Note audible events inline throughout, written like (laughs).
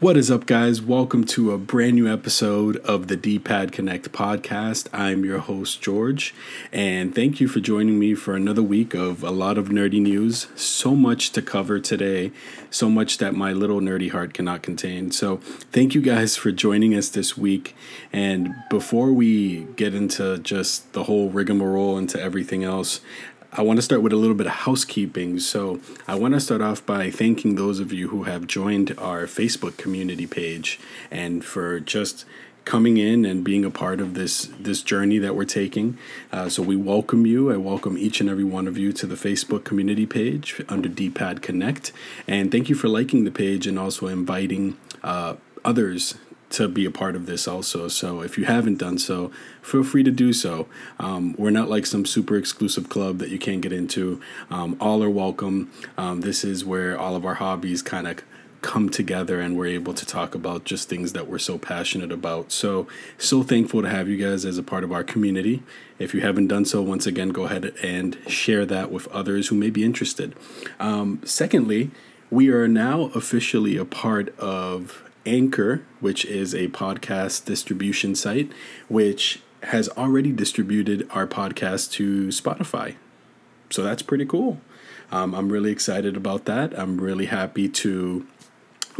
What is up, guys? Welcome to a brand new episode of the D-Pad Connect podcast. I'm your host, George, and thank you for joining me for another week of a lot of nerdy news. So much to cover today, so much that my little nerdy heart cannot contain. So, thank you guys for joining us this week. And before we get into just the whole rigmarole into everything else, I want to start with a little bit of housekeeping. So, I want to start off by thanking those of you who have joined our Facebook community page and for just coming in and being a part of this this journey that we're taking. Uh, so we welcome you. I welcome each and every one of you to the Facebook community page under D-Pad Connect, and thank you for liking the page and also inviting uh, others to be a part of this also. So if you haven't done so, feel free to do so. Um, we're not like some super exclusive club that you can't get into. Um, all are welcome. Um, this is where all of our hobbies kind of come together and we're able to talk about just things that we're so passionate about. So, so thankful to have you guys as a part of our community. If you haven't done so, once again, go ahead and share that with others who may be interested. Um, secondly, we are now officially a part of Anchor, which is a podcast distribution site, which has already distributed our podcast to Spotify. So that's pretty cool. Um, I'm really excited about that. I'm really happy to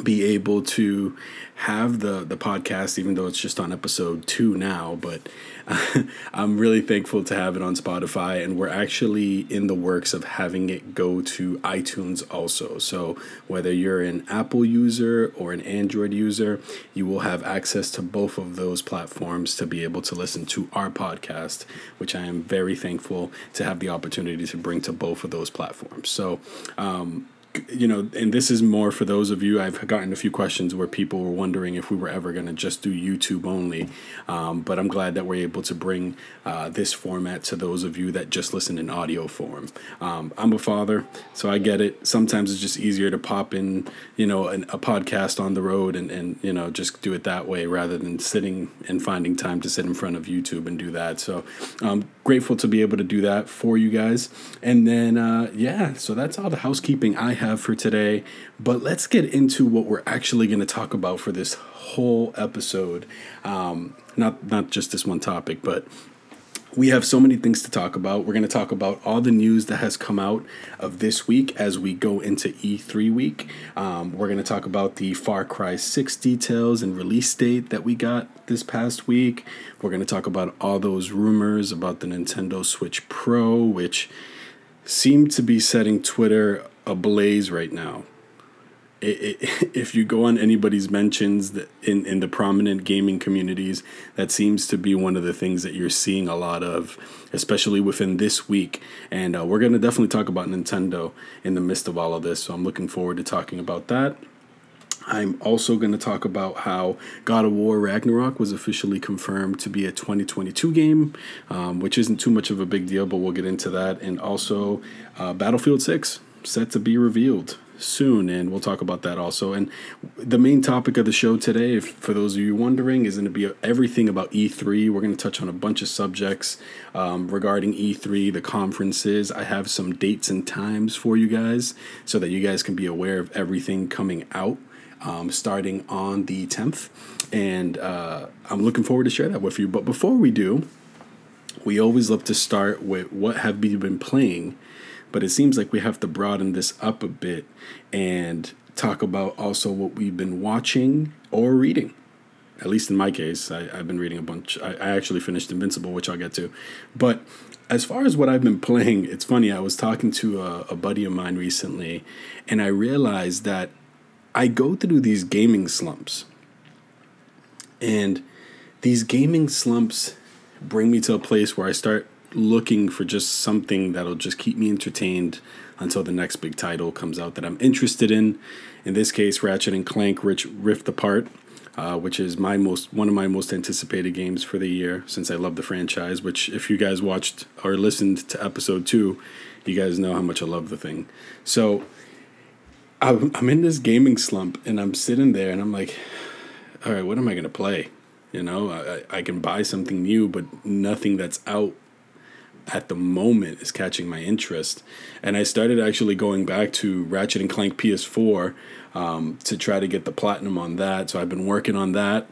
be able to have the the podcast even though it's just on episode 2 now but uh, (laughs) I'm really thankful to have it on Spotify and we're actually in the works of having it go to iTunes also. So whether you're an Apple user or an Android user you will have access to both of those platforms to be able to listen to our podcast which I am very thankful to have the opportunity to bring to both of those platforms. So um, you know, and this is more for those of you. I've gotten a few questions where people were wondering if we were ever going to just do YouTube only. Um, but I'm glad that we're able to bring uh, this format to those of you that just listen in audio form. Um, I'm a father, so I get it. Sometimes it's just easier to pop in, you know, an, a podcast on the road and, and, you know, just do it that way rather than sitting and finding time to sit in front of YouTube and do that. So um, grateful to be able to do that for you guys. And then, uh, yeah, so that's all the housekeeping I have for today. But let's get into what we're actually going to talk about for this whole episode. Um, not not just this one topic, but we have so many things to talk about. We're going to talk about all the news that has come out of this week as we go into E3 week. Um, we're going to talk about the Far Cry 6 details and release date that we got this past week. We're going to talk about all those rumors about the Nintendo Switch Pro, which seem to be setting Twitter ablaze right now. (laughs) If you go on anybody's mentions in, in the prominent gaming communities, that seems to be one of the things that you're seeing a lot of, especially within this week. And uh, we're going to definitely talk about Nintendo in the midst of all of this. So I'm looking forward to talking about that. I'm also going to talk about how God of War Ragnarok was officially confirmed to be a 2022 game, um, which isn't too much of a big deal, but we'll get into that. And also, uh, Battlefield 6 set to be revealed soon, and we'll talk about that also. And the main topic of the show today, if, for those of you wondering, is going to be everything about E3. We're going to touch on a bunch of subjects um, regarding E3, the conferences. I have some dates and times for you guys so that you guys can be aware of everything coming out. Um, starting on the 10th, and uh, I'm looking forward to share that with you. But before we do, we always love to start with what have you been playing but it seems like we have to broaden this up a bit and talk about also what we've been watching or reading. At least in my case, I, have been reading a bunch. I, I actually finished Invincible, which I'll get to. But as far as what I've been playing, it's funny. I was talking to a, a buddy of mine recently, and I realized that I go through these gaming slumps. And these gaming slumps bring me to a place where I start looking for just something that'll just keep me entertained until the next big title comes out that I'm interested in. In this case, Ratchet and Clank Rich Rift Apart, uh, which is my most one of my most anticipated games for the year since I love the franchise. Which, if you guys watched or listened to episode two, you guys know how much I love the thing. So I'm, I'm in this gaming slump, and I'm sitting there, and I'm like, all right, what am I gonna play? You know, I, I can buy something new, but nothing that's out at the moment is catching my interest. And I started actually going back to Ratchet and Clank PS4 um, to try to get the platinum on that. So I've been working on that.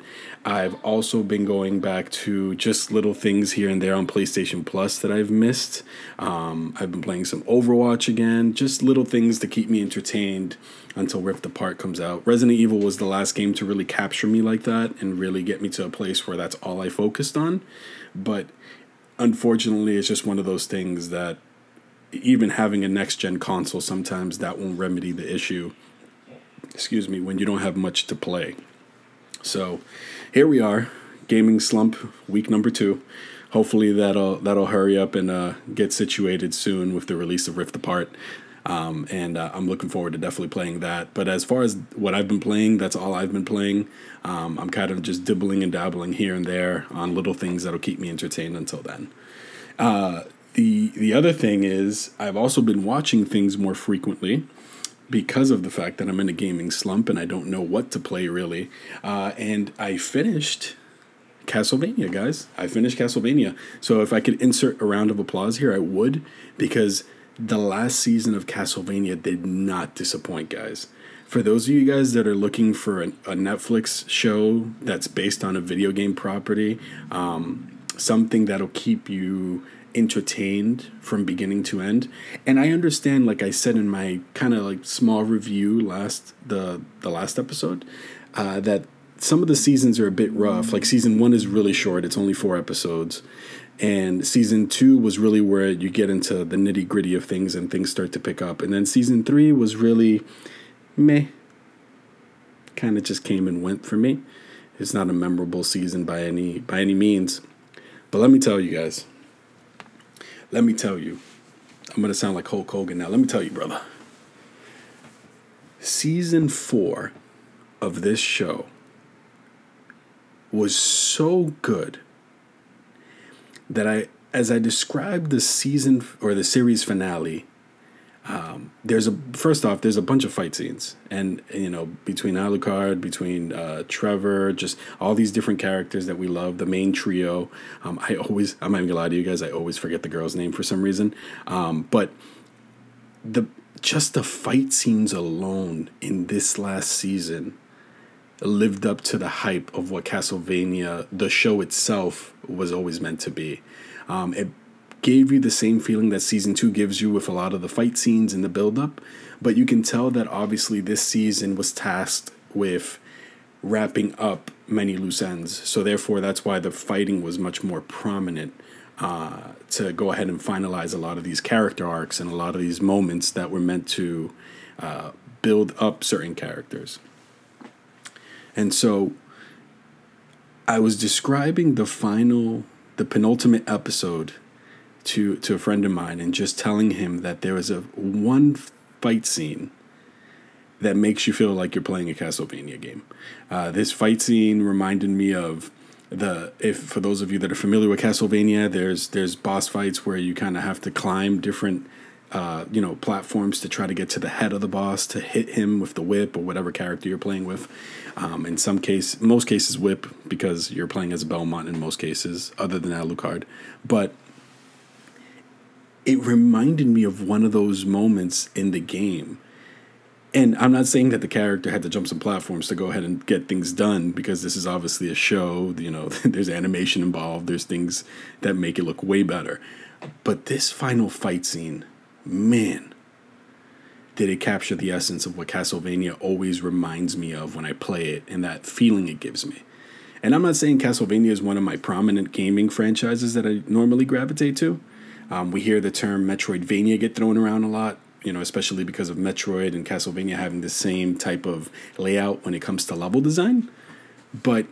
I've also been going back to just little things here and there on PlayStation Plus that I've missed. Um, I've been playing some Overwatch again, just little things to keep me entertained until Rift Apart comes out. Resident Evil was the last game to really capture me like that and really get me to a place where that's all I focused on. But unfortunately, it's just one of those things that even having a next gen console, sometimes that won't remedy the issue. Excuse me, when you don't have much to play. So here we are, gaming slump week number two. Hopefully that'll that'll hurry up and uh, get situated soon with the release of Rift Apart. Um, and uh, I'm looking forward to definitely playing that. But as far as what I've been playing, that's all I've been playing. Um, I'm kind of just dibbling and dabbling here and there on little things that'll keep me entertained until then. Uh, the the other thing is I've also been watching things more frequently because of the fact that I'm in a gaming slump and I don't know what to play really. Uh, and I finished Castlevania, guys. I finished Castlevania. So if I could insert a round of applause here, I would because the last season of Castlevania did not disappoint, guys. For those of you guys that are looking for a, a Netflix show that's based on a video game property, um, something that'll keep you entertained from beginning to end. And I understand, like I said in my kind of like small review last the the last episode, uh, that some of the seasons are a bit rough. Like season one is really short; it's only four episodes, and season two was really where you get into the nitty gritty of things and things start to pick up. And then season three was really meh, kind of just came and went for me. It's not a memorable season by any by any means. But let me tell you guys. Let me tell you. I'm gonna sound like Hulk Hogan now. Let me tell you, brother. Season four of this show was so good that I, as I described the season or the series finale, um, there's a first off, there's a bunch of fight scenes, and, and you know between Alucard, between uh, Trevor, just all these different characters that we love, the main trio. Um, I always, I'm not even gonna lie to you guys, I always forget the girl's name for some reason, um, but the just the fight scenes alone in this last season lived up to the hype of what Castlevania, the show itself, was always meant to be. Um, it gave you the same feeling that season two gives you with a lot of the fight scenes and the build up, but you can tell that obviously this season was tasked with wrapping up many loose ends. So therefore, that's why the fighting was much more prominent. Uh, to go ahead and finalize a lot of these character arcs and a lot of these moments that were meant to uh, build up certain characters. And so I was describing the final, the penultimate episode to to a friend of mine and just telling him that there was a one fight scene that makes you feel like you're playing a Castlevania game. Uh, this fight scene reminded me of the if for those of you that are familiar with Castlevania, there's there's boss fights where you kind of have to climb different uh, you know platforms to try to get to the head of the boss to hit him with the whip or whatever character you're playing with. Um, in some case, most cases whip because you're playing as Belmont in most cases, other than Alucard. But it reminded me of one of those moments in the game. And I'm not saying that the character had to jump some platforms to go ahead and get things done because this is obviously a show. You know, (laughs) there's animation involved, there's things that make it look way better. But this final fight scene, man, did it capture the essence of what Castlevania always reminds me of when I play it and that feeling it gives me. And I'm not saying Castlevania is one of my prominent gaming franchises that I normally gravitate to. Um, we hear the term Metroidvania get thrown around a lot, you know, especially because of Metroid and Castlevania having the same type of layout when it comes to level design. But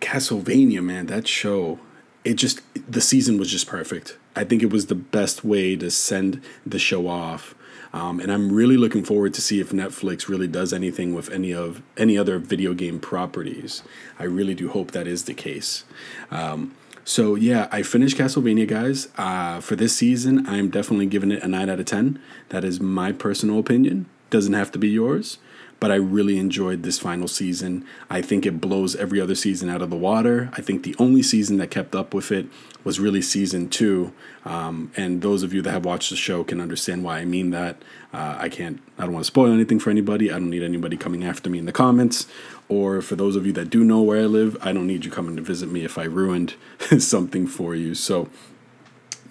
Castlevania, man, that show, it just, the season was just perfect. I think it was the best way to send the show off. Um, and I'm really looking forward to see if Netflix really does anything with any of any other video game properties. I really do hope that is the case. Um, so yeah, I finished Castlevania, guys. Uh, for this season, I'm definitely giving it a nine out of ten. That is my personal opinion. Doesn't have to be yours, but I really enjoyed this final season. I think it blows every other season out of the water. I think the only season that kept up with it was really season two. Um, and those of you that have watched the show can understand why I mean that. Uh, I can't, I don't want to spoil anything for anybody. I don't need anybody coming after me in the comments. Or for those of you that do know where I live, I don't need you coming to visit me if I ruined (laughs) something for you. So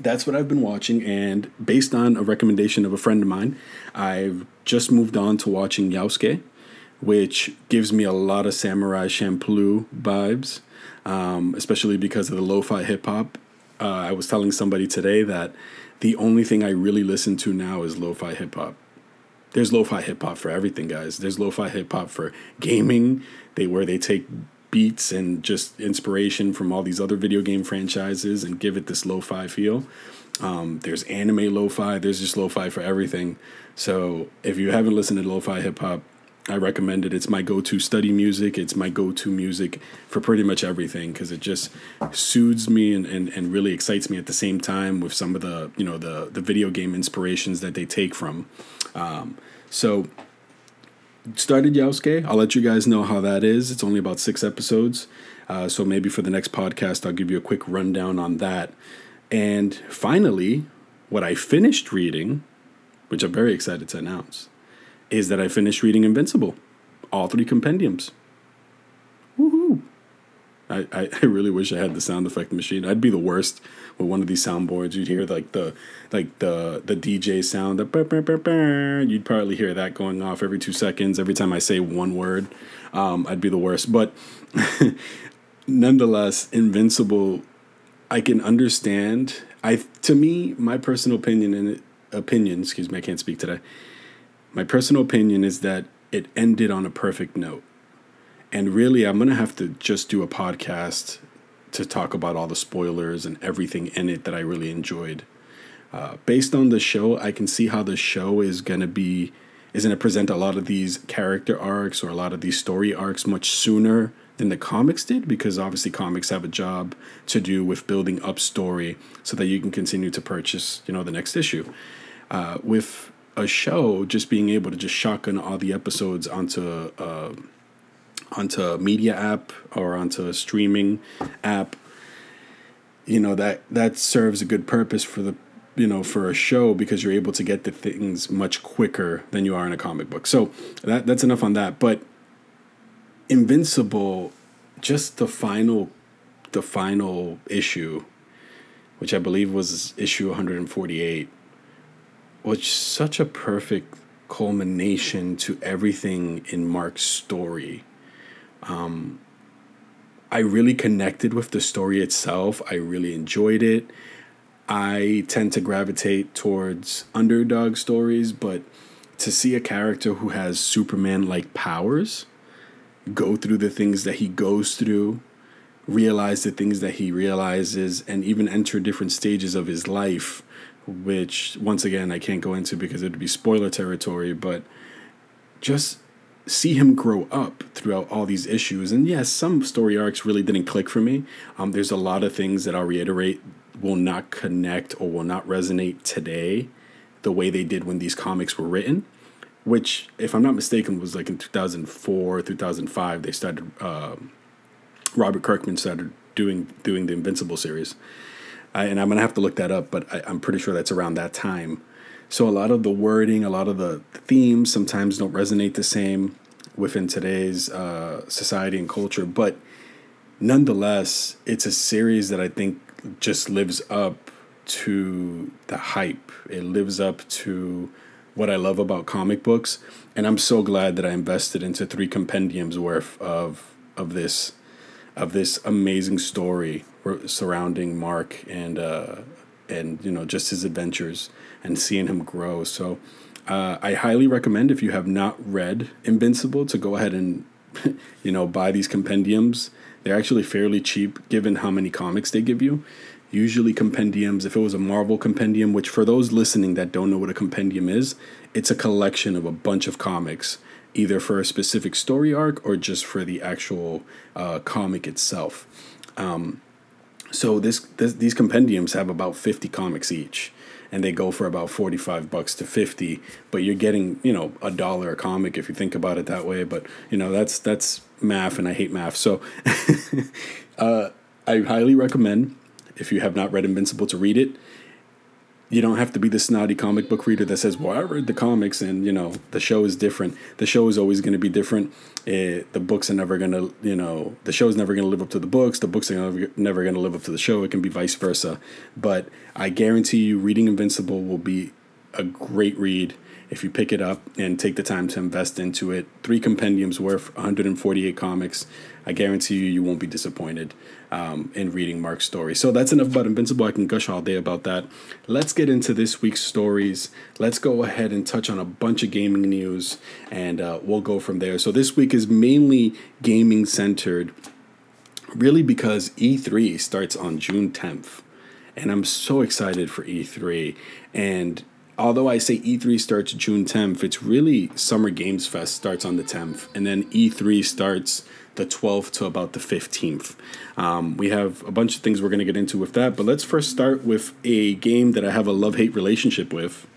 that's what I've been watching. And based on a recommendation of a friend of mine, I've just moved on to watching Yasuke, which gives me a lot of Samurai Champloo vibes, um, especially because of the lo fi hip hop. Uh, I was telling somebody today that the only thing I really listen to now is lo fi hip hop. There's lo fi hip hop for everything, guys. There's lo fi hip hop for gaming, they where they take beats and just inspiration from all these other video game franchises and give it this lo-fi feel. Um, there's anime lo-fi. There's just lo-fi for everything. So if you haven't listened to lo-fi hip hop, I recommend it. It's my go-to study music. It's my go-to music for pretty much everything because it just soothes me and, and, and really excites me at the same time with some of the you know the the video game inspirations that they take from. Um, so started Yasuke. I'll let you guys know how that is. It's only about six episodes. Uh, so maybe for the next podcast, I'll give you a quick rundown on that. And finally, what I finished reading, which I'm very excited to announce, is that I finished reading Invincible, all three compendiums. I, (laughs) I, really wish I had the sound effect machine. I'd be the worst with one of these soundboards. You'd hear like the like the the DJ sound. The You'd probably hear that going off every two seconds every time I say one word. Um, I'd be the worst. But (laughs) nonetheless, Invincible, I can understand. I to me, my personal opinion and opinion, excuse me, I can't speak today. My personal opinion is that it ended on a perfect note and really, I'm going to have to just do a podcast to talk about all the spoilers and everything in it that I really enjoyed. Uh, based on the show, I can see how the show is going to be is going to present a lot of these character arcs or a lot of these story arcs much sooner than the comics did because obviously comics have a job to do with building up story so that you can continue to purchase you know the next issue uh, with a show just being able to just shotgun all the episodes onto uh, onto a media app or onto a streaming app you know that that serves a good purpose for the you know for a show because you're able to get the things much quicker than you are in a comic book. So that that's enough on that. But invincible just the final the final issue which i believe was issue 148 was such a perfect culmination to everything in mark's story um, I really connected with the story itself. I really enjoyed it. I tend to gravitate towards underdog stories, but to see a character who has Superman like powers go through the things that he goes through, realize the things that he realizes, and even enter different stages of his life, which once again I can't go into because it would be spoiler territory, but just see him grow up throughout all these issues. And yes, some story arcs really didn't click for me. Um, there's a lot of things that I'll reiterate will not connect or will not resonate today the way they did when these comics were written. Which, if I'm not mistaken, was like in 2004, 2005. They started. Uh, Robert Kirkman started doing doing the Invincible series, I, and I'm gonna have to look that up. But I, I'm pretty sure that's around that time. So a lot of the wording, a lot of the themes sometimes don't resonate the same within today's uh, society and culture. But nonetheless, it's a series that I think just lives up to the hype. It lives up to what I love about comic books, and I'm so glad that I invested into three compendiums worth of of this of this amazing story surrounding Mark and uh, and you know just his adventures and seeing him grow. So uh, I highly recommend if you have not read Invincible to go ahead and (laughs) you know buy these compendiums. They're actually fairly cheap given how many comics they give you. Usually compendiums, if it was a Marvel compendium, which for those listening that don't know what a compendium is, it's a collection of a bunch of comics, either for a specific story arc or just for the actual uh, comic itself. Um, So this, this these compendiums have about 50 comics each and they go for about 45 bucks to 50 but you're getting you know a dollar a comic if you think about it that way but you know that's that's math and i hate math so (laughs) uh, i highly recommend if you have not read invincible to read it you don't have to be the snotty comic book reader that says, "Well, I read the comics, and you know the show is different." The show is always going to be different. It, eh, the books are never going to, you know, the show is never going to live up to the books. The books are never, never going to live up to the show. It can be vice versa. But I guarantee you, reading Invincible will be a great read if you pick it up and take the time to invest into it. Three compendiums worth 148 comics. I guarantee you, you won't be disappointed um, in reading Mark's story. So that's enough about Invincible. I can gush all day about that. Let's get into this week's stories. Let's go ahead and touch on a bunch of gaming news, and uh, we'll go from there. So this week is mainly gaming centered, really because E3 starts on June 10th. And I'm so excited for E3. And although I say E3 starts June 10th, it's really Summer Games Fest starts on the 10th, and then E3 starts the 12th to about the 15th. Um, we have a bunch of things we're going to get into with that, but let's first start with a game that I have a love hate relationship with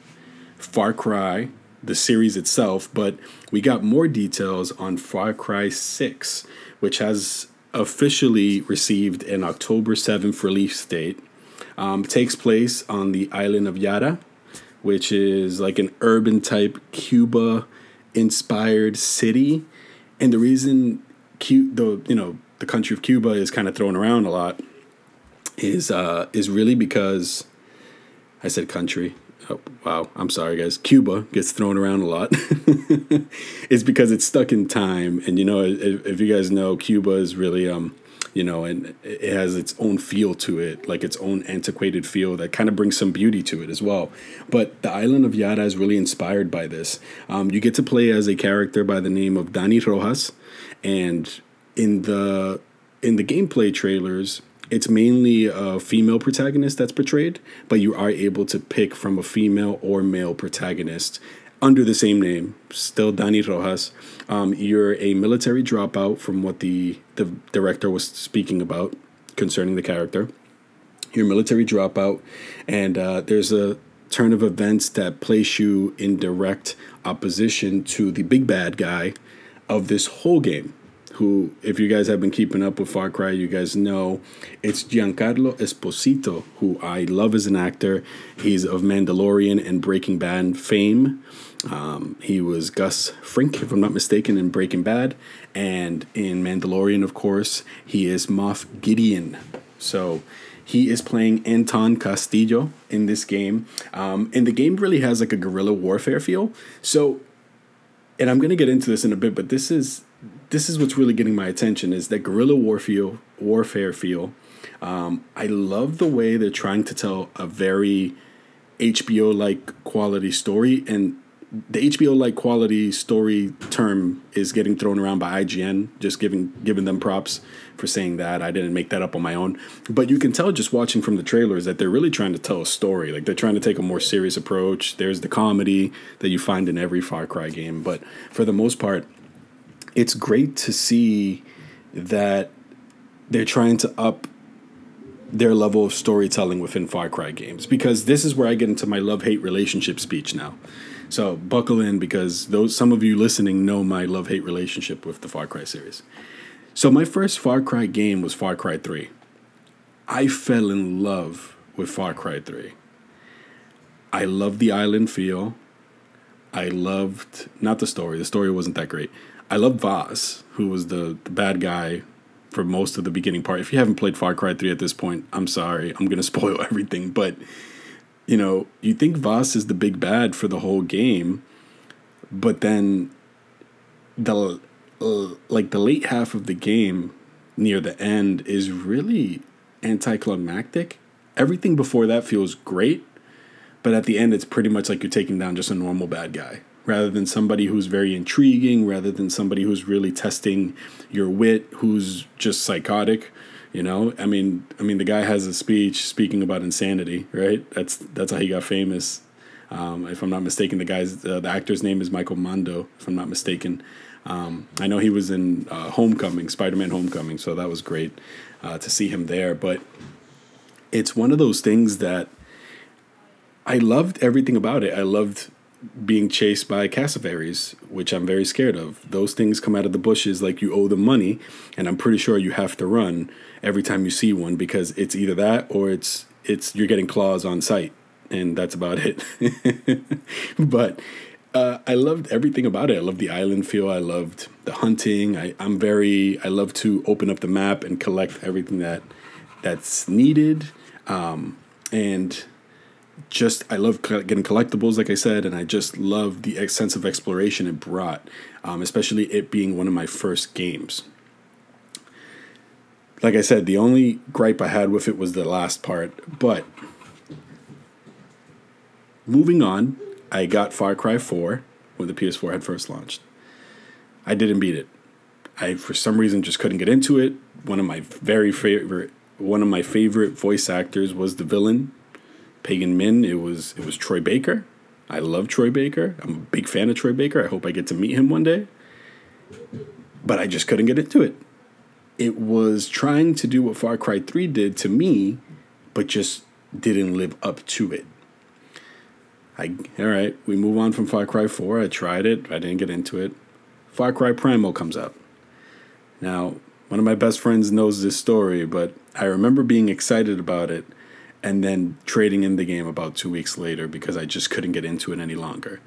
Far Cry, the series itself, but we got more details on Far Cry 6, which has officially received an October 7th release date. Um, takes place on the island of Yara, which is like an urban type Cuba inspired city. And the reason the you know the country of Cuba is kind of thrown around a lot is uh, is really because I said country. Oh, wow, I'm sorry, guys. Cuba gets thrown around a lot. (laughs) it's because it's stuck in time, and you know, if, if, you guys know, Cuba is really, um, you know, and it has its own feel to it, like its own antiquated feel that kind of brings some beauty to it as well. But the island of Yara is really inspired by this. Um, you get to play as a character by the name of Dani Rojas, and in the in the gameplay trailers it's mainly a female protagonist that's portrayed but you are able to pick from a female or male protagonist under the same name still Dani Rojas um, you're a military dropout from what the the director was speaking about concerning the character you're a military dropout and uh, there's a turn of events that place you in direct opposition to the big bad guy of this whole game. Who, if you guys have been keeping up with Far Cry, you guys know it's Giancarlo Esposito, who I love as an actor. He's of Mandalorian and Breaking Bad fame. Um, he was Gus Fring, if I'm not mistaken, in Breaking Bad. And in Mandalorian, of course, he is Moff Gideon. So he is playing Anton Castillo in this game. Um, and the game really has like a guerrilla warfare feel. So and I'm going to get into this in a bit, but this is this is what's really getting my attention is that guerrilla warfare warfare feel. Um, I love the way they're trying to tell a very HBO like quality story, and the HBO like quality story term is getting thrown around by IGN, just giving giving them props for saying that. I didn't make that up on my own. But you can tell just watching from the trailers that they're really trying to tell a story. Like they're trying to take a more serious approach. There's the comedy that you find in every Far Cry game, but for the most part, it's great to see that they're trying to up their level of storytelling within Far Cry games because this is where I get into my love hate relationship speech now. So buckle in because those some of you listening know my love hate relationship with the Far Cry series. So my first Far Cry game was Far Cry 3. I fell in love with Far Cry 3. I loved the island feel. I loved not the story. The story wasn't that great. I loved Voss, who was the, the bad guy for most of the beginning part. If you haven't played Far Cry 3 at this point, I'm sorry. I'm going (laughs) to spoil everything, but you know, you think Voss is the big bad for the whole game, but then the uh, like the late half of the game near the end is really anticlimactic. Everything before that feels great, but at the end it's pretty much like you're taking down just a normal bad guy rather than somebody who's very intriguing, rather than somebody who's really testing your wit, who's just psychotic. You know, I mean, I mean, the guy has a speech speaking about insanity, right? That's that's how he got famous. Um, if I'm not mistaken, the guy's uh, the actor's name is Michael Mando. If I'm not mistaken, um, I know he was in uh, Homecoming, Spider-Man: Homecoming, so that was great uh, to see him there. But it's one of those things that I loved everything about it. I loved being chased by cassowaries, which I'm very scared of. Those things come out of the bushes like you owe them money, and I'm pretty sure you have to run every time you see one because it's either that or it's it's you're getting claws on sight, and that's about it. (laughs) but uh, I loved everything about it. I loved the island feel. I loved the hunting. I, I'm very. I love to open up the map and collect everything that that's needed. Um, and just I love getting collectibles, like I said, and I just love the sense of exploration it brought, um, especially it being one of my first games. Like I said, the only gripe I had with it was the last part, but moving on, I got Far Cry 4 when the PS4 had first launched. I didn't beat it. I for some reason just couldn't get into it. One of my very favorite one of my favorite voice actors was the villain, Pagan Min. It was it was Troy Baker. I love Troy Baker. I'm a big fan of Troy Baker. I hope I get to meet him one day. But I just couldn't get into it. It was trying to do what Far Cry 3 did to me, but just didn't live up to it. I all right, we move on from Far Cry 4. I tried it, I didn't get into it. Far Cry Primal comes up. Now, one of my best friends knows this story, but I remember being excited about it and then trading in the game about 2 weeks later because I just couldn't get into it any longer.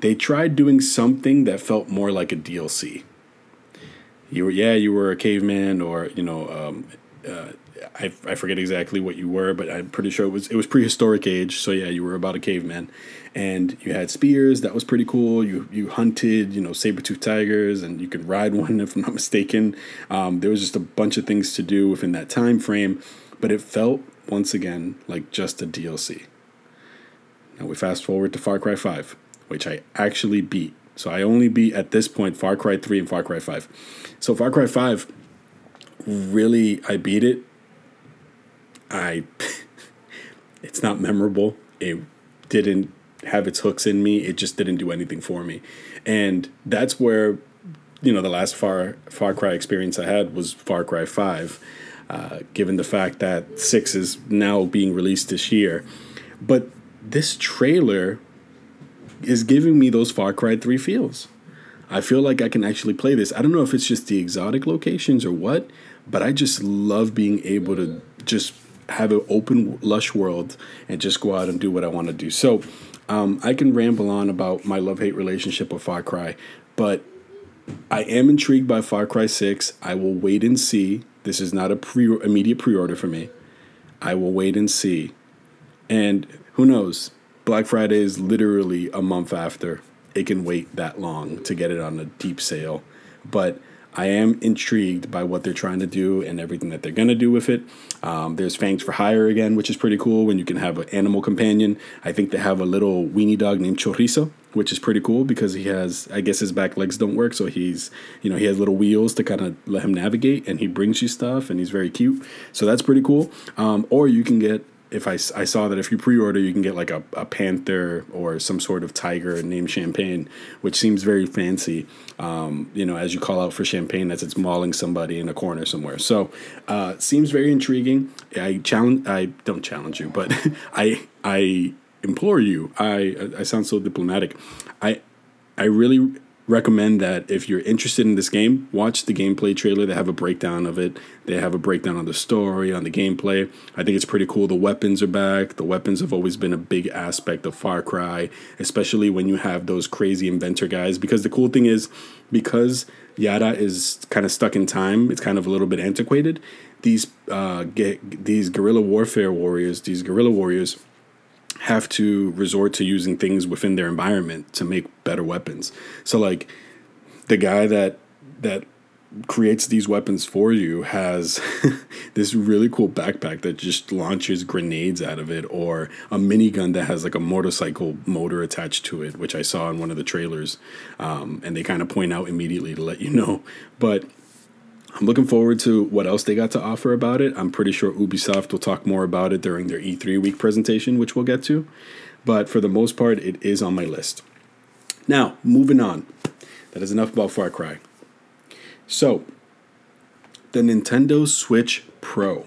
They tried doing something that felt more like a DLC. You were yeah, you were a caveman or, you know, um, uh, I, I forget exactly what you were, but I'm pretty sure it was it was prehistoric age. So yeah, you were about a caveman, and you had spears. That was pretty cool. You you hunted, you know, saber tooth tigers, and you could ride one (laughs) if I'm not mistaken. Um, there was just a bunch of things to do within that time frame, but it felt once again like just a DLC. Now we fast forward to Far Cry Five, which I actually beat. So I only beat at this point Far Cry 3 and Far Cry 5. So Far Cry 5 really I beat it I (laughs) it's not memorable. It didn't have its hooks in me. It just didn't do anything for me. And that's where you know the last Far Far Cry experience I had was Far Cry 5. Uh, given the fact that 6 is now being released this year. But this trailer is giving me those Far Cry 3 feels. I feel like I can actually play this. I don't know if it's just the exotic locations or what, but I just love being able to just have an open, lush world and just go out and do what I want to do. So um, I can ramble on about my love hate relationship with Far Cry, but I am intrigued by Far Cry 6. I will wait and see. This is not a pre immediate pre order for me. I will wait and see. And who knows? Black Friday is literally a month after. It can wait that long to get it on a deep sale. But I am intrigued by what they're trying to do and everything that they're going to do with it. Um, there's Fangs for Hire again, which is pretty cool when you can have an animal companion. I think they have a little weenie dog named Chorizo, which is pretty cool because he has, I guess his back legs don't work. So he's, you know, he has little wheels to kind of let him navigate and he brings you stuff and he's very cute. So that's pretty cool. Um, or you can get if I, I saw that if you pre-order you can get like a, a panther or some sort of tiger named champagne which seems very fancy um, you know as you call out for champagne that's it's mauling somebody in a corner somewhere. So uh, seems very intriguing. I challenge i don't challenge you but (laughs) i i implore you. I i sound so diplomatic. I i really recommend that if you're interested in this game, watch the gameplay trailer. They have a breakdown of it. They have a breakdown on the story, on the gameplay. I think it's pretty cool. The weapons are back. The weapons have always been a big aspect of Far Cry, especially when you have those crazy inventor guys. Because the cool thing is, because Yara is kind of stuck in time, it's kind of a little bit antiquated. These uh, get, these guerrilla warfare warriors, these guerrilla warriors have to resort to using things within their environment to make better weapons. So like the guy that that creates these weapons for you has (laughs) this really cool backpack that just launches grenades out of it or a minigun that has like a motorcycle motor attached to it which i saw in one of the trailers um, and they kind of point out immediately to let you know but I'm looking forward to what else they got to offer about it. I'm pretty sure Ubisoft will talk more about it during their E3 week presentation, which we'll get to. But for the most part, it is on my list. Now, moving on. That is enough about Far Cry. So, the Nintendo Switch Pro.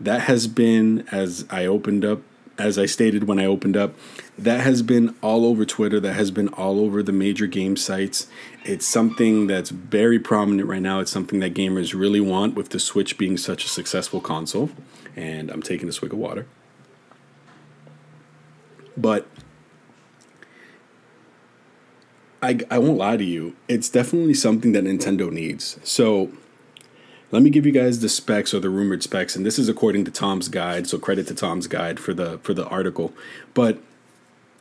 that has been as I opened up as I stated when I opened up, that has been all over Twitter, that has been all over the major game sites. It's something that's very prominent right now. It's something that gamers really want with the Switch being such a successful console. And I'm taking a swig of water. But I, I won't lie to you, it's definitely something that Nintendo needs. So let me give you guys the specs or the rumored specs, and this is according to Tom's guide. So credit to Tom's guide for the for the article. But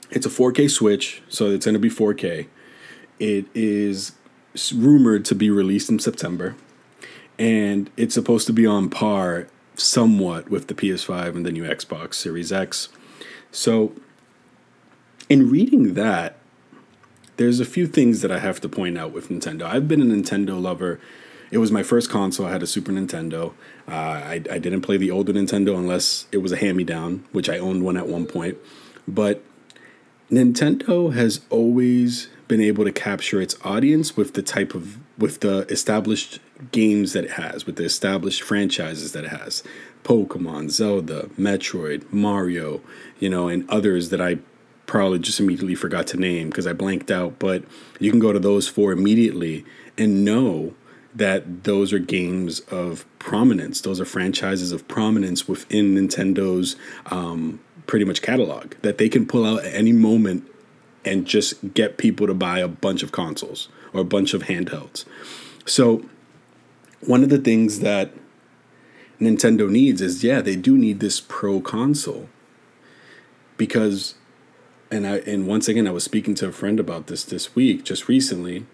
it's a 4K Switch, so it's going to be 4K. It is rumored to be released in September, and it's supposed to be on par somewhat with the PS5 and the new Xbox Series X. So, in reading that, there's a few things that I have to point out with Nintendo. I've been a Nintendo lover it was my first console. I had a Super Nintendo. Uh, I, I didn't play the older Nintendo unless it was a hand me down, which I owned one at one point. But Nintendo has always been able to capture its audience with the type of with the established games that it has, with the established franchises that it has. Pokemon, Zelda, Metroid, Mario, you know, and others that I probably just immediately forgot to name because I blanked out, but you can go to those four immediately and know that those are games of prominence. Those are franchises of prominence within Nintendo's um, pretty much catalog that they can pull out at any moment and just get people to buy a bunch of consoles or a bunch of handhelds. So, one of the things that Nintendo needs is yeah, they do need this pro console because and I and once again I was speaking to a friend about this this week just recently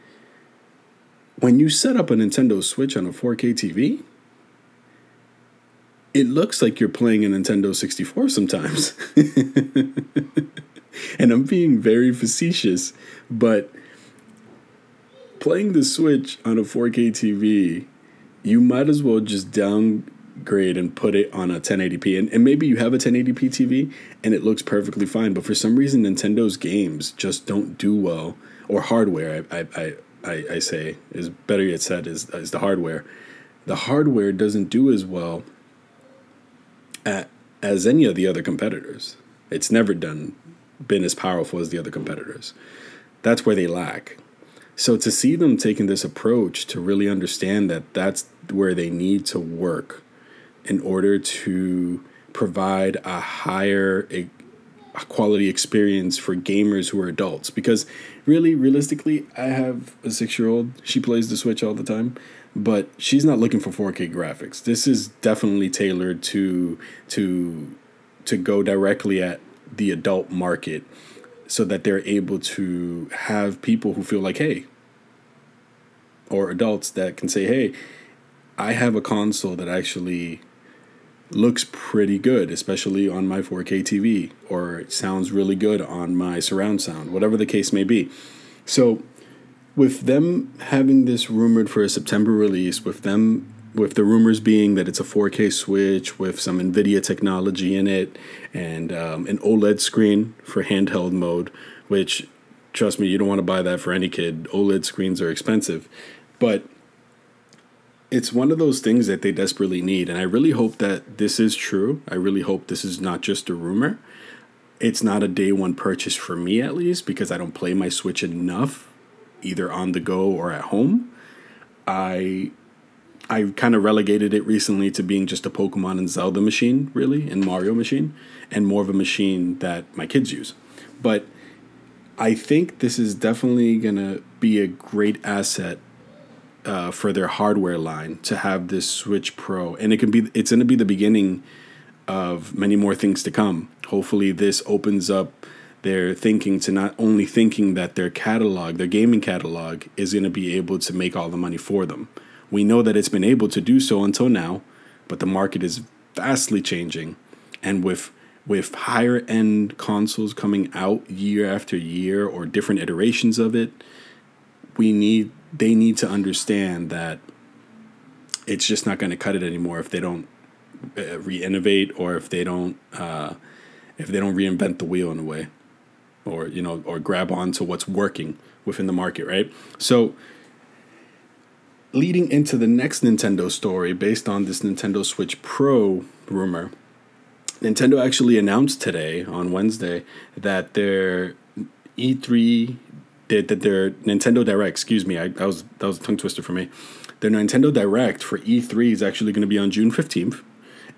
when you set up a Nintendo Switch on a 4K TV, it looks like you're playing a Nintendo 64 sometimes. (laughs) and I'm being very facetious, but playing the Switch on a 4K TV, you might as well just downgrade and put it on a 1080p. And, and maybe you have a 1080p TV and it looks perfectly fine, but for some reason, Nintendo's games just don't do well, or hardware, I, I, I I, I say is better yet said is is the hardware. The hardware doesn't do as well at, as any of the other competitors. It's never done been as powerful as the other competitors. That's where they lack. So to see them taking this approach to really understand that that's where they need to work in order to provide a higher quality experience for gamers who are adults. Because really realistically i have a six year old she plays the switch all the time but she's not looking for 4k graphics. This is definitely tailored to to to go directly at the adult market so that they're able to have people who feel like hey or adults that can say hey i have a console that actually looks pretty good, especially on my 4K TV, or sounds really good on my surround sound, whatever the case may be. So, with them having this rumored for a September release, with them with the rumors being that it's a 4K switch with some NVIDIA technology in it and um, an OLED screen for handheld mode, which, trust me, you don't want to buy that for any kid. OLED screens are expensive. But it's one of those things that they desperately need. And I really hope that this is true. I really hope this is not just a rumor. It's not a day one purchase for me, at least, because I don't play my Switch enough, either on the go or at home. I I kind of relegated it recently to being just a Pokemon and Zelda machine, really, and Mario machine, and more of a machine that my kids use. But I think this is definitely going to be a great asset uh, for their hardware line to have this Switch Pro, and it can be it's going to be the beginning of many more things to come. Hopefully, this opens up their thinking to not only thinking that their catalog, their gaming catalog, is going to be able to make all the money for them. We know that it's been able to do so until now, but the market is vastly changing, and with with higher end consoles coming out year after year or different iterations of it, we need they need to understand that it's just not going to cut it anymore if they don't uh, re-innovate or if they don't uh, if they don't reinvent the wheel in a way or you know or grab on to what's working within the market right so leading into the next Nintendo story based on this Nintendo Switch Pro rumor. Nintendo actually announced today on Wednesday that their E3 that their Nintendo Direct, excuse me, I that was that was a tongue twister for me. Their Nintendo Direct for E3 is actually going to be on June 15th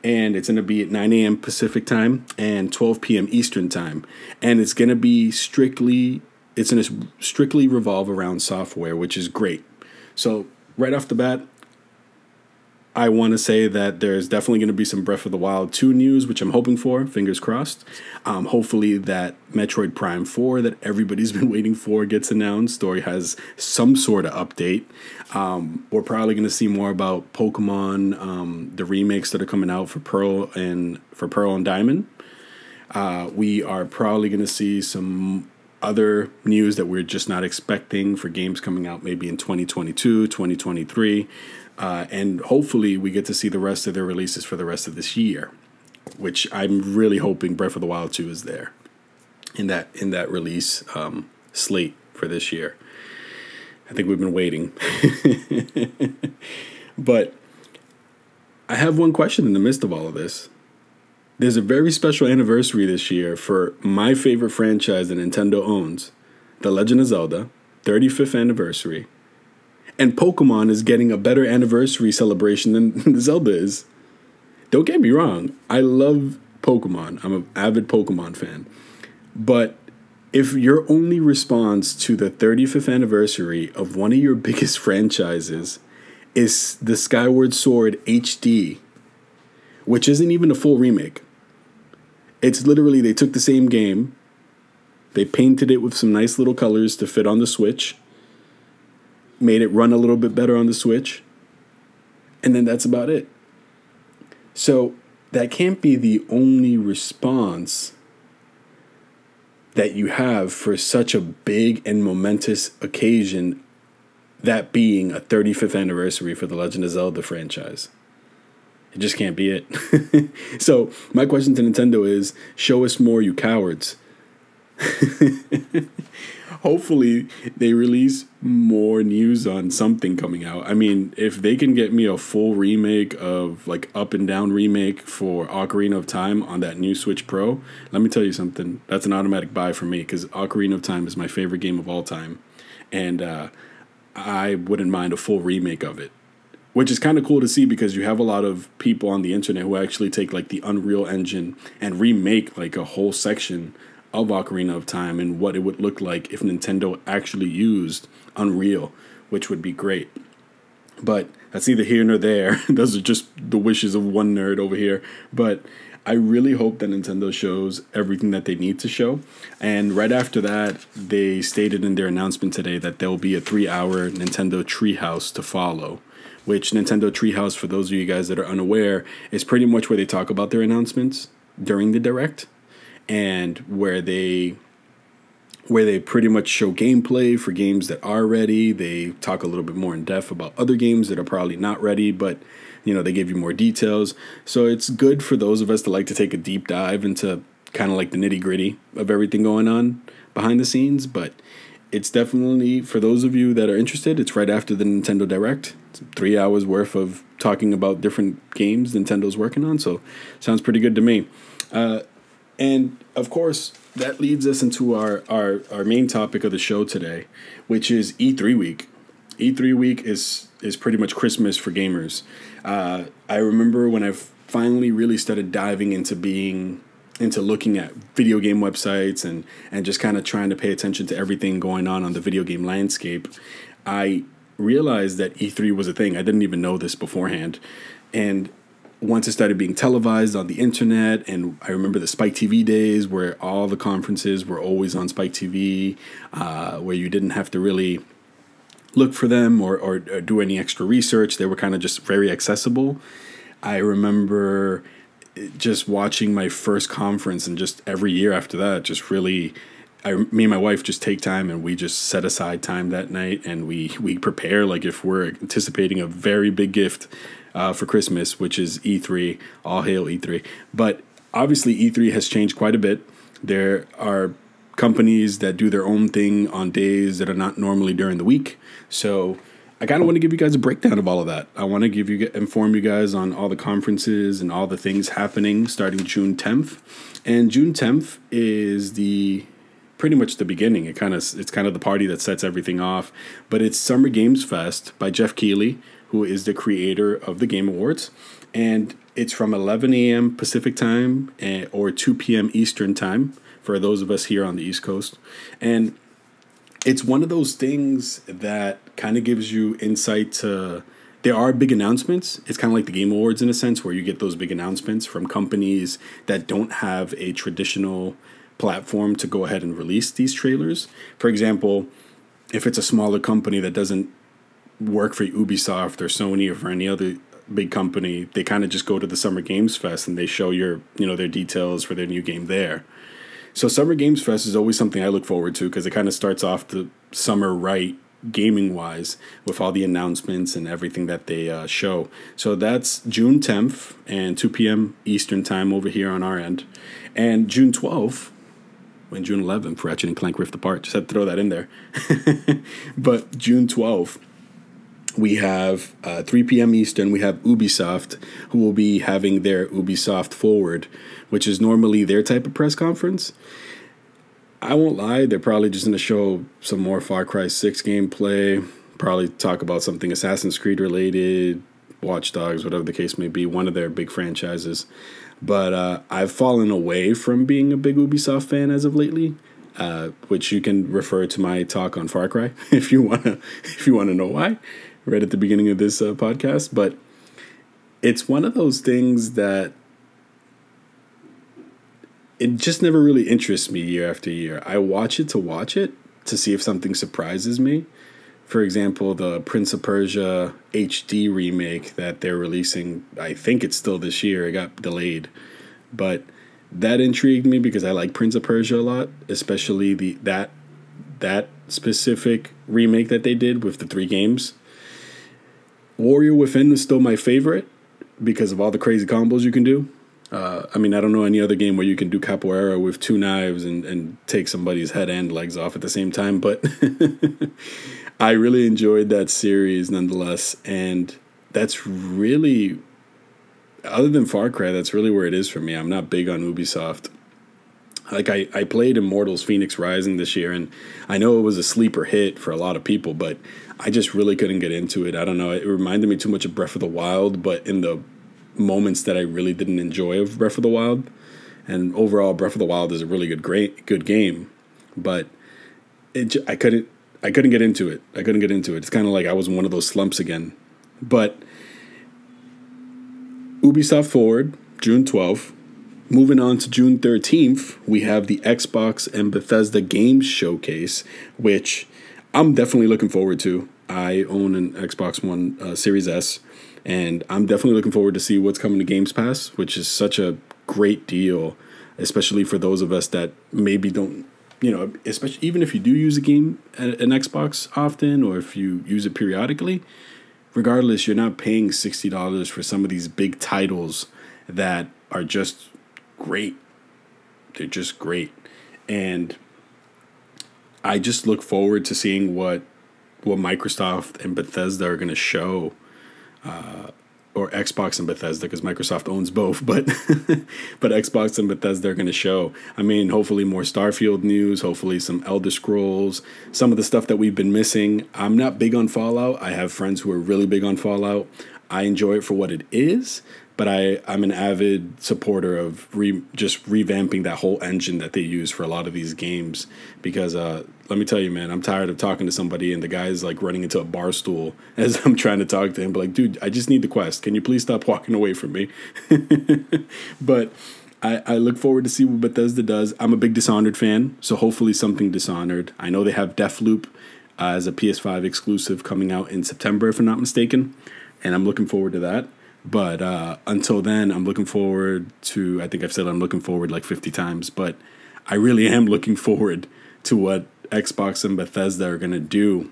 and it's going to be at 9 a.m. Pacific time and 12 p.m. Eastern time, and it's going to be strictly it's going to strictly revolve around software, which is great. So right off the bat, I want to say that there's definitely going to be some Breath of the Wild 2 news, which I'm hoping for, fingers crossed. Um, hopefully, that Metroid Prime 4 that everybody's (laughs) been waiting for gets announced or has some sort of update. Um, we're probably going to see more about Pokemon, um, the remakes that are coming out for Pearl and for Pearl and Diamond. Uh, we are probably going to see some other news that we're just not expecting for games coming out maybe in 2022, 2023. Uh, and hopefully, we get to see the rest of their releases for the rest of this year, which I'm really hoping Breath of the Wild 2 is there in that in that release um, slate for this year. I think we've been waiting, (laughs) but I have one question in the midst of all of this. There's a very special anniversary this year for my favorite franchise that Nintendo owns, The Legend of Zelda, 35th anniversary and Pokemon is getting a better anniversary celebration than (laughs) Zelda is. Don't get me wrong, I love Pokemon. I'm an avid Pokemon fan. But if your only response to the 35th anniversary of one of your (laughs) biggest franchises is the Skyward Sword HD, which isn't even a full remake, it's literally they took the same game, they painted it with some nice little colors to fit on the Switch, made it run a little bit better on the Switch. And then that's about it. So that can't be the only response that you have for such a big and momentous occasion, that being a 35th anniversary for the Legend of Zelda franchise. It just can't be it. (laughs) so, my question to Nintendo is show us more, you cowards. (laughs) hopefully they release more news on something coming out. I mean, if they can get me a full remake of like up and down remake for Ocarina of Time on that new Switch Pro, let me tell you something. That's an automatic buy for me because Ocarina of Time is my favorite game of all time, and uh, I wouldn't mind a full remake of it. Which is kind of cool to see because you have a lot of people on the internet who actually take like the Unreal Engine and remake like a whole section of Ocarina of Time and what it would look like if Nintendo actually used Unreal, which would be great. But that's neither here nor there. (laughs) Those are just the wishes of one nerd over here. But I really hope that Nintendo shows everything that they need to show. And right after that, they stated in their announcement today that there will be a three hour Nintendo Treehouse to follow. Which Nintendo Treehouse, for those of you guys that are unaware, is pretty much where they talk about their announcements during the direct and where they where they pretty much show gameplay for games that are ready. They talk a little bit more in depth about other games that are probably not ready, but you know, they give you more details. So it's good for those of us that like to take a deep dive into kind of like the nitty gritty of everything going on behind the scenes. But it's definitely for those of you that are interested, it's right after the Nintendo Direct. It's three hours worth of talking about different games Nintendo's working on. So sounds pretty good to me. Uh, and of course, that leads us into our, our, our main topic of the show today, which is E3 week. E3 week is is pretty much Christmas for gamers. Uh, I remember when I finally really started diving into being into looking at video game websites and and just kind of trying to pay attention to everything going on on the video game landscape. I realized that E3 was a thing. I didn't even know this beforehand, and once it started being televised on the internet, and I remember the Spike TV days where all the conferences were always on Spike TV, uh, where you didn't have to really look for them or, or, or do any extra research. They were kind of just very accessible. I remember just watching my first conference, and just every year after that, just really. I, me and my wife just take time and we just set aside time that night and we we prepare like if we're anticipating a very big gift uh, for Christmas, which is E3. All hail E3. But obviously, E3 has changed quite a bit. There are companies that do their own thing on days that are not normally during the week. So I kind of want to give you guys a breakdown of all of that. I want to give you inform you guys on all the conferences and all the things happening starting June 10th. And June 10th is the pretty much the beginning. It kind of it's kind of the party that sets everything off. But it's Summer Games Fest by Jeff Keighley, who is the creator of the Game Awards, and it's from 11 a.m. Pacific time eh, or 2 p.m. Eastern time for those of us here on the East Coast. And it's one of those things that kind of gives you insight to there are big announcements. It's kind of like the Game Awards in a sense, where you get those big announcements from companies that don't have a traditional platform to go ahead and release these trailers. For example, if it's a smaller company that doesn't work for Ubisoft or Sony or for any other big company, they kind of just go to the Summer Games Fest and they show your, you know, their details for their new game there. So Summer Games Fest is always something I look forward to because it kind of starts off the summer right gaming wise with all the announcements and everything that they uh, show. So that's June 10th and 2 p.m. Eastern time over here on our end. And June 12th and June 11th for Ratchet and Clank Rift Apart. Just had to throw that in there. (laughs) but June 12th, we have uh, 3 p.m. Eastern, we have Ubisoft, who will be having their Ubisoft Forward, which is normally their type of press conference. I won't lie, they're probably just going to show some more Far Cry 6 gameplay, probably talk about something Assassin's Creed related, Watch Dogs, whatever the case may be, one of their big franchises. But uh, I've fallen away from being a big Ubisoft fan as of lately. Uh, which you can refer to my talk on Far Cry (laughs) if you wanna if you wanna know why right at the beginning of this uh, podcast, but it's one of those things that it just never really interests me year after year. I watch it to watch it to see if something surprises me. For example, the Prince of Persia HD remake that they're releasing, I think it's still this year. It got delayed. But that intrigued me because I like Prince of Persia a lot, especially the that that specific remake that they did with the three games. Warrior Within is still my favorite because of all the crazy combos you can do. Uh, I mean, I don't know any other game where you can do capoeira with two knives and, and take somebody's head and legs off at the same time, but (laughs) I really enjoyed that series nonetheless. And that's really, other than Far Cry, that's really where it is for me. I'm not big on Ubisoft. Like, I, I played Immortals Fenyx Rising this year, and I know it was a sleeper hit for a lot of people, but I just really couldn't get into it. I don't know. It reminded me too much of Breath of the Wild, but in the moments that I really didn't enjoy of Breath of the Wild. And overall, Breath of the Wild is a really good, great, good game, but it I couldn't I couldn't get into it. I couldn't get into it. It's kind of like I was in one of those slumps again. But Ubisoft Forward, June 12th. Moving on to June 13th, we have the Xbox and Bethesda Games Showcase, which I'm definitely looking forward to. I own an Xbox One uh, Series S, and I'm definitely looking forward to see what's coming to Games Pass, which is such a great deal, especially for those of us that maybe don't, you know, especially even if you do use a game, an Xbox often, or if you use it periodically. Regardless, you're not paying sixty dollars for some of these big titles that are just great. They're just great, and I just look forward to seeing what what Microsoft and Bethesda are going to show, uh, or Xbox and Bethesda because Microsoft owns both, (laughs) but but Xbox and Bethesda are going to show. I mean, hopefully more Starfield news, hopefully some Elder Scrolls, some of the stuff that we've been missing. I'm not big on Fallout. I have friends who are really big on Fallout. I enjoy it for what it is, but I I'm an avid supporter of re, just revamping that whole engine that they use for a lot of these games because uh, let me tell you man I'm tired of talking to somebody and the guy's like running into a bar stool (laughs) as I'm trying to talk to him but like dude I just need the quest. Can you please stop walking away from me? (laughs) But I, I look forward to see what Bethesda does. I'm a big Dishonored fan so hopefully something Dishonored. I know they have Deathloop uh, as a PS5 exclusive coming out in September if I'm not mistaken and I'm looking forward to that but uh, until then, I'm looking forward to. I think I've said I'm looking forward like 50 times, but I really am looking forward to what Xbox and Bethesda are going to do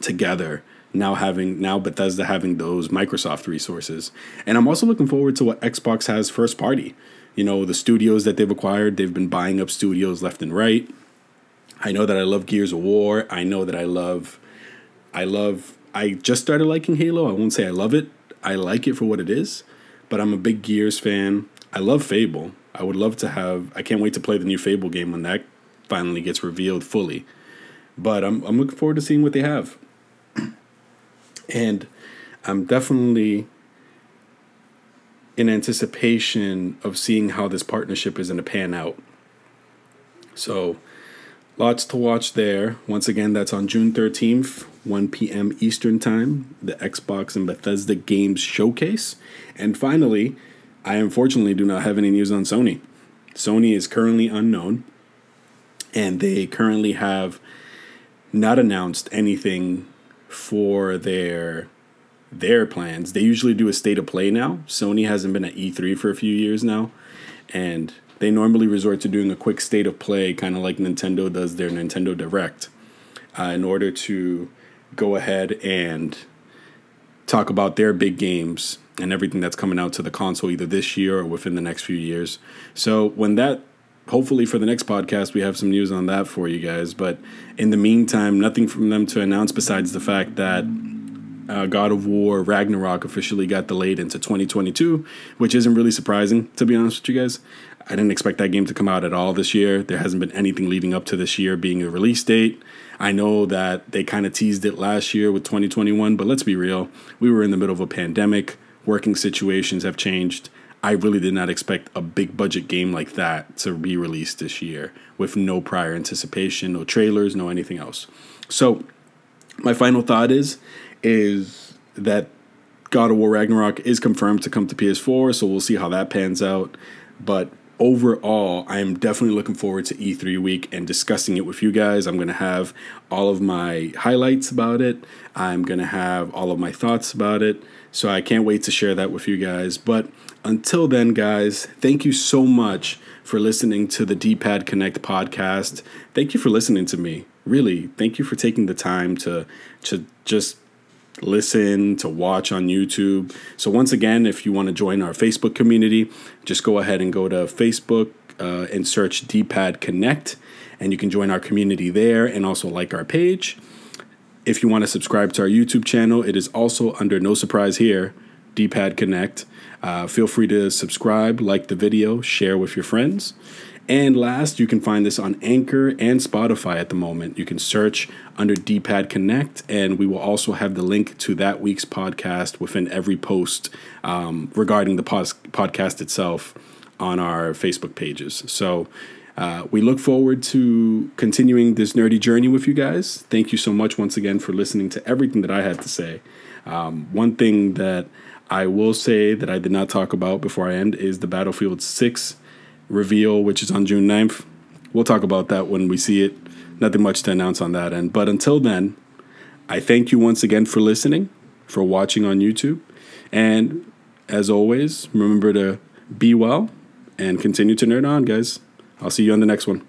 together. Now having now Bethesda having those Microsoft resources, and I'm also looking forward to what Xbox has first party. You know the studios that they've acquired. They've been buying up studios left and right. I know that I love Gears of War. I know that I love, I love I just started liking Halo. I won't say I love it. I like it for what it is, but I'm a big Gears fan. I love Fable. I would love to have. I can't wait to play the new Fable game when that finally gets revealed fully. But I'm I'm looking forward to seeing what they have. (clears throat) And I'm definitely in anticipation of seeing how this partnership is going to pan out. So, lots to watch there. Once again, that's on June 13th, 1 p.m. Eastern Time, the Xbox and Bethesda Games Showcase. And finally, I unfortunately do not have any news on Sony. Sony is currently unknown, and they currently have not announced anything for their their plans. They usually do a state of play now. Sony hasn't been at E3 for a few years now, and they normally resort to doing a quick state of play, kind of like Nintendo does their Nintendo Direct, uh, in order to go ahead and talk about their big games and everything that's coming out to the console either this year or within the next few years. So when that hopefully for the next podcast we have some news on that for you guys. But in the meantime, nothing from them to announce besides the fact that uh, God of War Ragnarok officially got delayed into 2022, which isn't really surprising to be honest with you guys. I didn't expect that game to come out at all this year. There hasn't been anything leading up to this year being a release date. I know that they kind of teased it last year with 2021, but let's be real. We were in the middle of a pandemic. Working situations have changed. I really did not expect a big budget game like that to be released this year with no prior anticipation, no trailers, no anything else. So, my final thought is is that God of War Ragnarok is confirmed to come to PS4, so we'll see how that pans out. But overall, I am definitely looking forward to E3 week and discussing it with you guys. I'm going to have all of my highlights about it. I'm going to have all of my thoughts about it. So I can't wait to share that with you guys. But until then, guys, thank you so much for listening to the D-Pad Connect podcast. Thank you for listening to me. Really, thank you for taking the time to to just listen, to watch on YouTube. So once again, if you want to join our Facebook community, just go ahead and go to Facebook uh, and search D-Pad Connect, and you can join our community there and also like our page. If you want to subscribe to our YouTube channel, it is also under No Surprise Here, D-Pad Connect. Uh, feel free to subscribe, like the video, share with your friends. And last, you can find this on Anchor and Spotify at the moment. You can search under D-Pad Connect, and we will also have the link to that week's podcast within every post um, regarding the pos- podcast itself on our Facebook pages. So uh, we look forward to continuing this nerdy journey with you guys. Thank you so much once again for listening to everything that I had to say. Um, one thing that I will say that I did not talk about before I end is the Battlefield 6 reveal, which is on June 9th. We'll talk about that when we see it. Nothing much to announce on that end. But until then, I thank you once again for listening, for watching on YouTube. And as always, remember to be well and continue to nerd on, guys. I'll see you on the next one.